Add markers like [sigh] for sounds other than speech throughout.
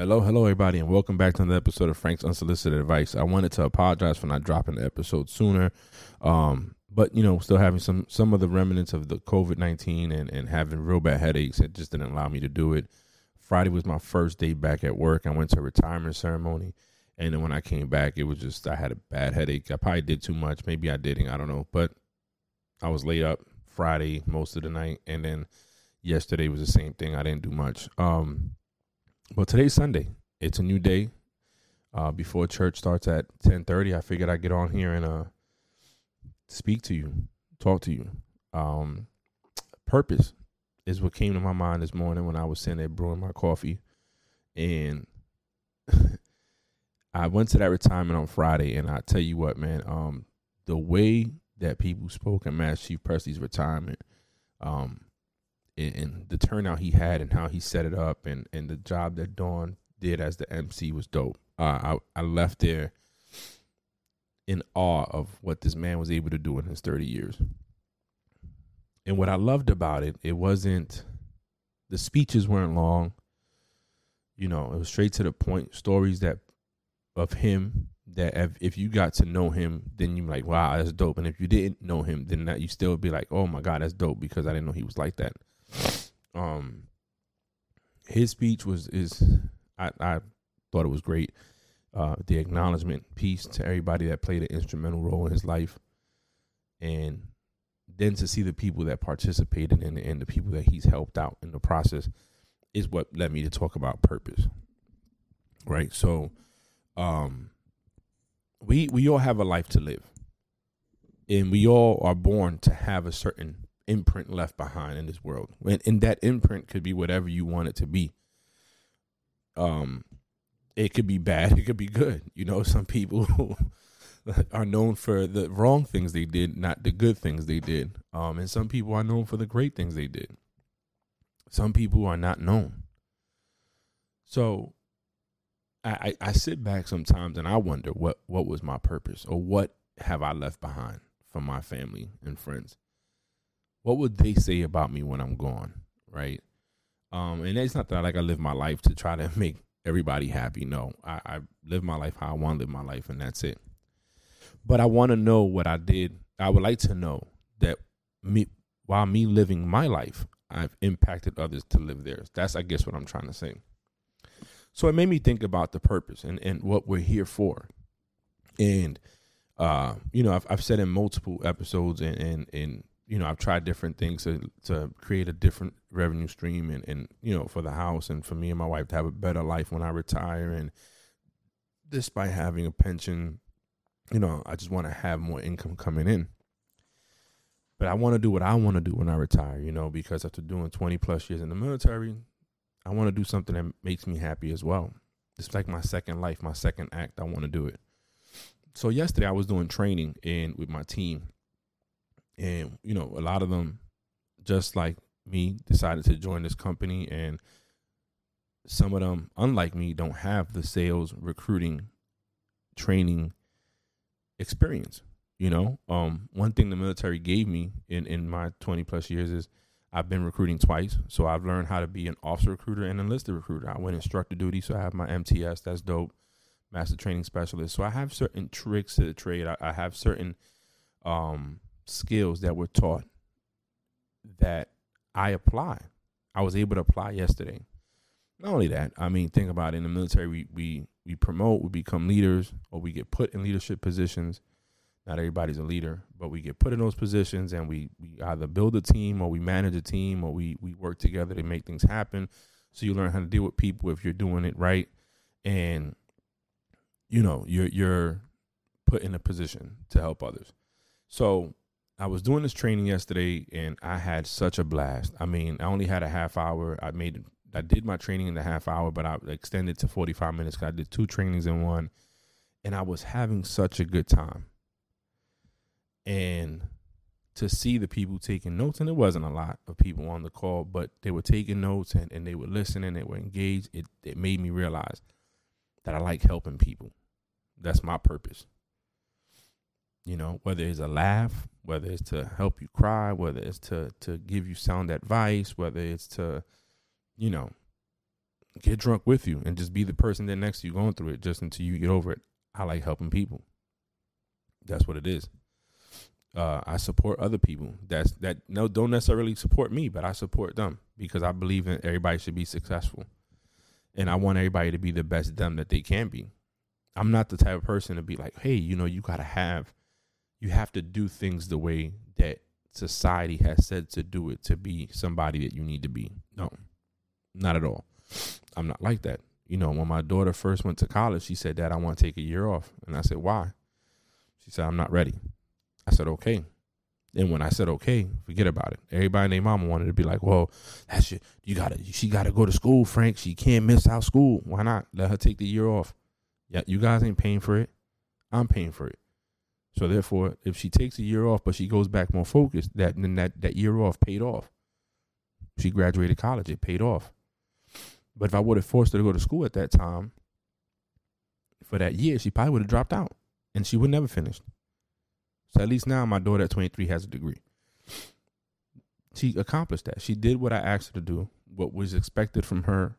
Hello, hello, everybody, and welcome back to another episode of Frank's Unsolicited Advice. I wanted to apologize for not dropping the episode sooner, um, but you know, still having some some of the remnants of the COVID nineteen and and having real bad headaches. It just didn't allow me to do it. Friday was my first day back at work. I went to a retirement ceremony, and then when I came back, it was just I had a bad headache. I probably did too much. Maybe I didn't. I don't know, but I was laid up Friday most of the night, and then yesterday was the same thing. I didn't do much. Um, but today's Sunday. It's a new day. Uh, before church starts at ten thirty, I figured I'd get on here and uh, speak to you, talk to you. Um, purpose is what came to my mind this morning when I was sitting there brewing my coffee, and [laughs] I went to that retirement on Friday, and I tell you what, man, um, the way that people spoke at Master Chief Presley's retirement, um, and, and, the turnout he had and how he set it up and, and the job that Dawn did as the MC was dope. Uh, I, I left there in awe of what this man was able to do in his 30 years. And what I loved about it, it wasn't, the speeches weren't long. You know, it was straight to the point, stories that of him that if, if you got to know him, then you're like, wow, that's dope. And if you didn't know him, then that you still be like, oh my God, that's dope because I didn't know he was like that. Um, his speech was is I I thought it was great. Uh, the acknowledgement piece to everybody that played an instrumental role in his life, and then to see the people that participated in and the people that he's helped out in the process is what led me to talk about purpose. Right. So, um, we we all have a life to live, and we all are born to have a certain imprint left behind in this world. And, and that imprint could be whatever you want it to be. Um, it could be bad, [laughs] it could be good. You know, some people [laughs] are known for the wrong things they did, not the good things they did. Um, and some people are known for the great things they did. Some people are not known. So I, I, I sit back sometimes and I wonder what, what was my purpose or what have I left behind for my family and friends what would they say about me when I'm gone, right? Um, and it's not that like I live my life to try to [laughs] make everybody happy. No, I, I live my life how I want to live my life, and that's it. But I want to know what I did. I would like to know that me, while me living my life, I've impacted others to live theirs. That's, I guess, what I'm trying to say. So it made me think about the purpose and, and what we're here for. And, uh, you know, I've, I've said in multiple episodes and, and, and you know, I've tried different things to to create a different revenue stream and, and you know, for the house and for me and my wife to have a better life when I retire and despite having a pension, you know, I just want to have more income coming in. But I want to do what I want to do when I retire, you know, because after doing 20 plus years in the military, I want to do something that makes me happy as well. It's like my second life, my second act. I want to do it. So yesterday I was doing training and with my team and you know a lot of them just like me decided to join this company. And some of them unlike me don't have the sales recruiting training experience you know? Um, one thing the military gave me in in my 20 plus years is I've been recruiting twice. So I've learned how to be an officer recruiter and enlisted recruiter. I went instructor duty so I have my MTS that's dope master training specialist. So I have certain tricks to the trade. I, I have certain um skills that were taught that I apply. I was able to apply yesterday. Not only that, I mean, think about it. In the military, we we we promote, we become leaders, or we get put in leadership positions. Not everybody's a leader, but we get put in those positions, and we we either build a team, or we manage a team, or we we work together to make things happen. So you learn how to deal with people if you're doing it right, and you know you're you're put in a position to help others. So I was doing this training yesterday and I had such a blast. I mean, I only had a half hour. I made I did my training in the half hour, but I extended to 45 minutes cuz I did two trainings in one and I was having such a good time. And to see the people taking notes, and there wasn't a lot of people on the call, but they were taking notes and, and they were listening, they were engaged. It it made me realize that I like helping people. That's my purpose. You know, whether it's a laugh, whether it's to help you cry, whether it's to to give you sound advice, whether it's to, you know, get drunk with you and just be the person that next to you going through it just until you get over it. I like helping people. That's what it is. Uh, I support other people. That's that no don't necessarily support me, but I support them because I believe that everybody should be successful. And I want everybody to be the best them that they can be. I'm not the type of person to be like, hey, you know, you gotta have you have to do things the way that society has said to do it to be somebody that you need to be. No, not at all. I'm not like that. You know, when my daughter first went to college, she said, Dad, I want to take a year off. And I said, Why? She said, I'm not ready. I said, Okay. Then when I said okay, forget about it. Everybody and their mama wanted to be like, Well, that's your, you gotta she gotta go to school, Frank. She can't miss out school. Why not? Let her take the year off. Yeah, you guys ain't paying for it. I'm paying for it. So therefore, if she takes a year off but she goes back more focused, that then that, that year off paid off. She graduated college, it paid off. But if I would have forced her to go to school at that time, for that year, she probably would have dropped out and she would never finished. So at least now my daughter at 23 has a degree. She accomplished that. She did what I asked her to do, what was expected from her,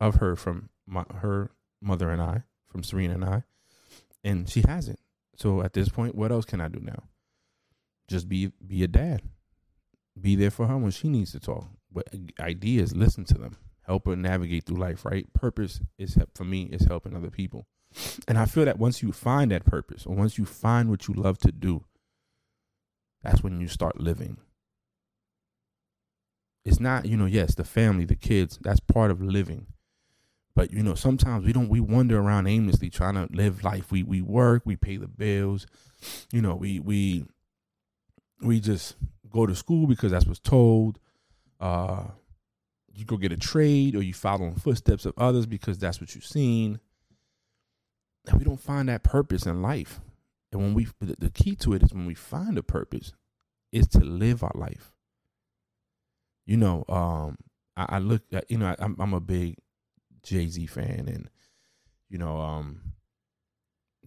of her from my, her mother and I, from Serena and I, and she hasn't. So at this point, what else can I do now? Just be be a dad. Be there for her when she needs to talk. But uh, ideas, listen to them help her navigate through life, right? Purpose is for me is helping other people. And I feel that once you find that purpose or once you find what you love to do, that's when you start living. It's not, you know, yes, the family, the kids, that's part of living. But you know, sometimes we don't we wander around aimlessly trying to live life. We we work, we pay the bills, you know, we we we just go to school because that's what's told. Uh you go get a trade or you follow in footsteps of others because that's what you've seen. And we don't find that purpose in life. And when we, the key to it is when we find a purpose, is to live our life. You know, um, I, I look at, you know, I, I'm, I'm a big Jay Z fan, and you know, um,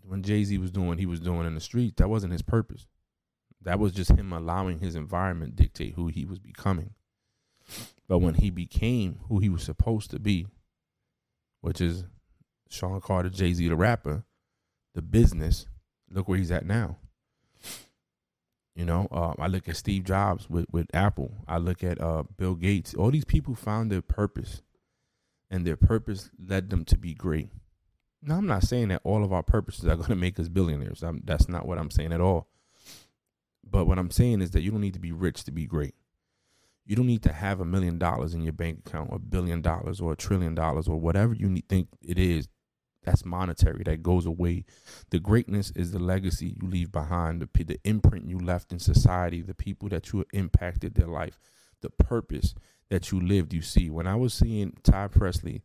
when Jay Z was doing he was doing in the streets, that wasn't his purpose. That was just him allowing his environment dictate who he was becoming. But when he became who he was supposed to be, which is Sean Carter, Jay Z, the rapper, the business, look where he's at now. You know, uh, I look at Steve Jobs with, with Apple. I look at uh, Bill Gates. All these people found their purpose, and their purpose led them to be great. Now, I'm not saying that all of our purposes are [laughs] going to make us billionaires. I'm, that's not what I'm saying at all. But what I'm saying is that you don't need to be rich to be great. You don't need to have a million dollars in your bank account, a billion dollars, or a trillion dollars, or whatever you need, think it is. That's monetary. That goes away. The greatness is the legacy you leave behind, the the imprint you left in society, the people that you have impacted their life, the purpose that you lived. You see, when I was seeing Ty Presley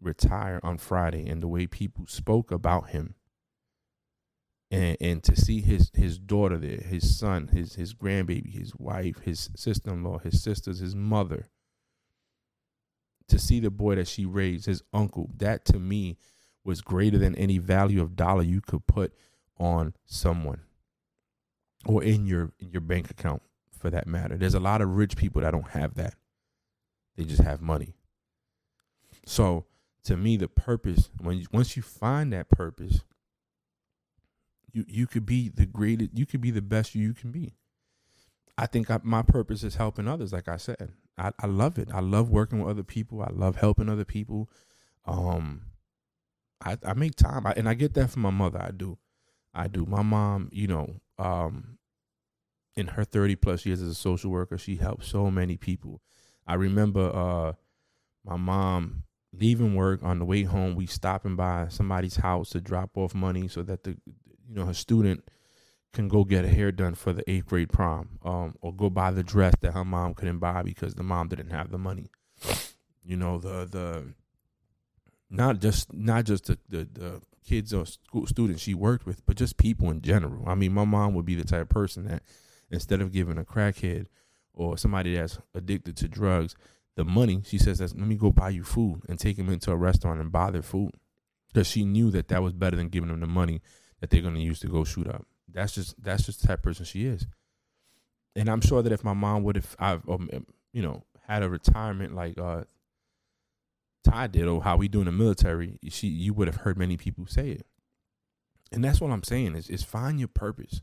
retire on Friday, and the way people spoke about him, and and to see his his daughter there, his son, his his grandbaby, his wife, his sister in law, his sisters, his mother. To see the boy that she raised, his uncle, that to me was greater than any value of dollar you could put on someone or in your in your bank account for that matter. There's a lot of rich people that don't have that. They just have money. So to me, the purpose when you, once you find that purpose, you you could be the greatest. You could be the best you can be. I think I, my purpose is helping others. Like I said, I, I love it. I love working with other people. I love helping other people. Um, I I make time, I, and I get that from my mother. I do, I do. My mom, you know, um, in her thirty plus years as a social worker, she helped so many people. I remember uh, my mom leaving work on the way home. We stopping by somebody's house to drop off money so that the you know, her student can go get a hair done for the eighth grade prom, um, or go buy the dress that her mom couldn't buy because the mom didn't have the money. You know, the the not just not just the, the, the kids or school students she worked with, but just people in general. I mean, my mom would be the type of person that instead of giving a crackhead or somebody that's addicted to drugs the money, she says, "Let me go buy you food and take them into a restaurant and buy their food," because she knew that that was better than giving them the money that they're gonna use to go shoot up. That's just that's just the type of person she is. And I'm sure that if my mom would have, I've, um, um, you know, had a retirement like uh, Ty did or how we do in the military, she you would have heard many people say it. And that's what I'm saying is is find your purpose.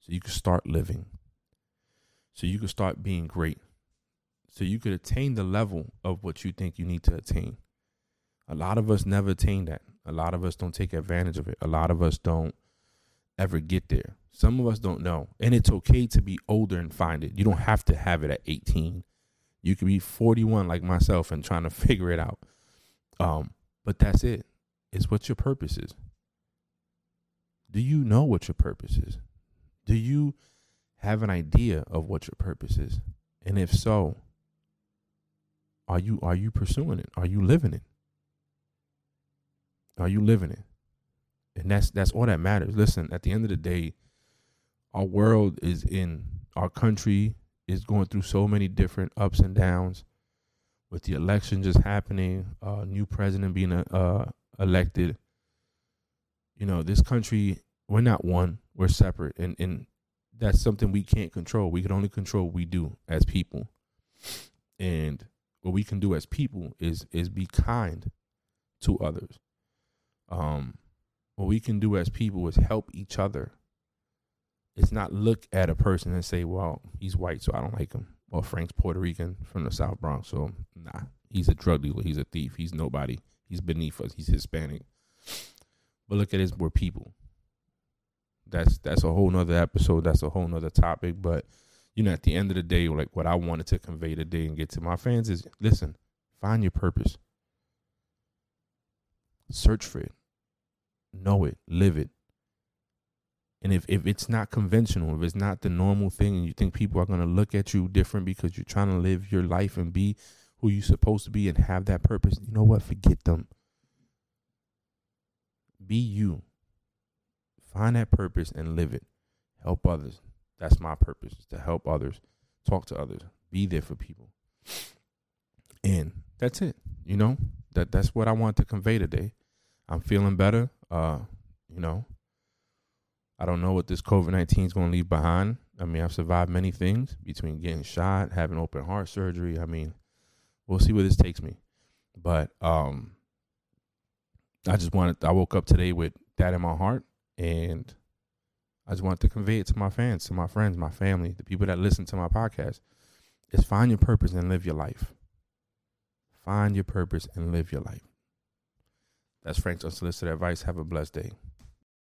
So you can start living. So you could start being great. So you could attain the level of what you think you need to attain. A lot of us never attain that. A lot of us don't take advantage of it. A lot of us don't ever get there. Some of us don't know. And it's okay to be older and find it. You don't have to have it at 18. You could be 41 like myself and trying to [laughs] figure it out. Um, but that's it. It's what your purpose is. Do you know what your purpose is? Do you have an idea of what your purpose is? And if so, are you are you pursuing it? Are you living it? Are you living it? And that's that's all that matters. Listen, at the end of the day, our world is in our country is going through so many different ups and downs with the election just happening, uh, new president being uh, elected. You know, this country, we're not one, we're separate. And, and that's something we can't control. We can only control what we do as people. And what we can do as people is is be kind to others. Um, what we can do as people is help each other. It's not look at a person and say, "Well, he's white, so I don't like him," or Frank's Puerto Rican from the South Bronx, so nah, he's a drug dealer, he's a thief, he's nobody, he's beneath us, he's Hispanic. But look at this, we're people. That's that's a whole nother episode. That's a whole nother topic. But you know, at the end of the day, like what I wanted to convey today and get to my fans is listen, find your purpose. Search for it know it, live it. And if, if it's not conventional, if it's not the normal thing, and you think people are going to look at you different because you're trying to live your life and be who you're supposed to be and have that purpose, you know what? Forget them. Be you. Find that purpose and live it. Help others. That's my purpose to help others, talk to others, be there for people. And that's it. You know, that that's what I want to convey today. I'm feeling better. Uh, you know, I don't know what this COVID 19 is going to leave behind. I mean, I've survived many things between getting shot, having open heart surgery. I mean, we'll see where this takes me. But um, I just wanted, I woke up today with that in my heart. And I just want to convey it to my fans, to my friends, my family, the people that listen to my podcast. Is find your purpose and live your life. Find your purpose and live your life. That's Frank's unsolicited advice. Have a blessed day.